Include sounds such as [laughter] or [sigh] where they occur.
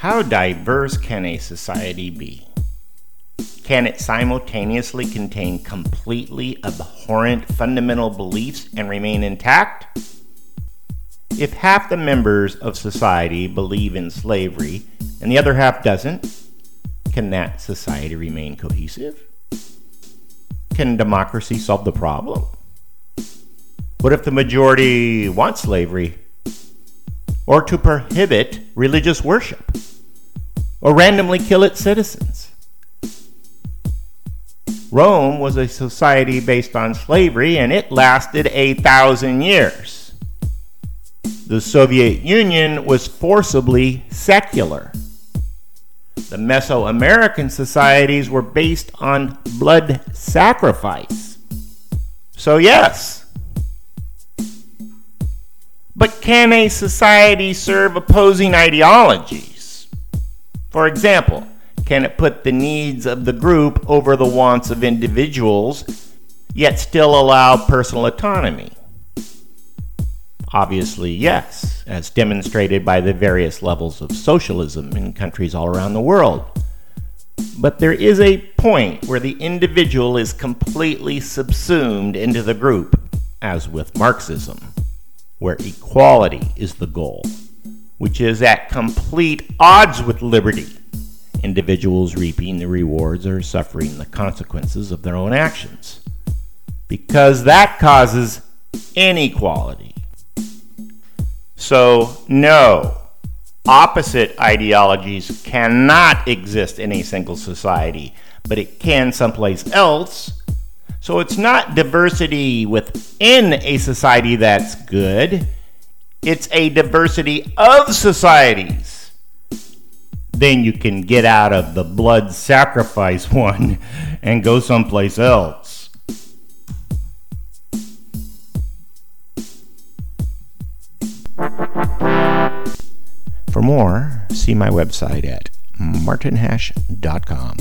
How diverse can a society be? Can it simultaneously contain completely abhorrent fundamental beliefs and remain intact? If half the members of society believe in slavery and the other half doesn't, can that society remain cohesive? Can democracy solve the problem? What if the majority wants slavery? Or to prohibit religious worship? Or randomly kill its citizens? Rome was a society based on slavery and it lasted a thousand years. The Soviet Union was forcibly secular. The Mesoamerican societies were based on blood sacrifice. So, yes. But can a society serve opposing ideologies? For example, can it put the needs of the group over the wants of individuals, yet still allow personal autonomy? Obviously, yes, as demonstrated by the various levels of socialism in countries all around the world. But there is a point where the individual is completely subsumed into the group, as with Marxism, where equality is the goal, which is at complete odds with liberty. Individuals reaping the rewards or suffering the consequences of their own actions. Because that causes inequality. So, no, opposite ideologies cannot exist in a single society, but it can someplace else. So, it's not diversity within a society that's good, it's a diversity of societies. Then you can get out of the blood sacrifice [laughs] one and go someplace else. For more, see my website at martinhash.com.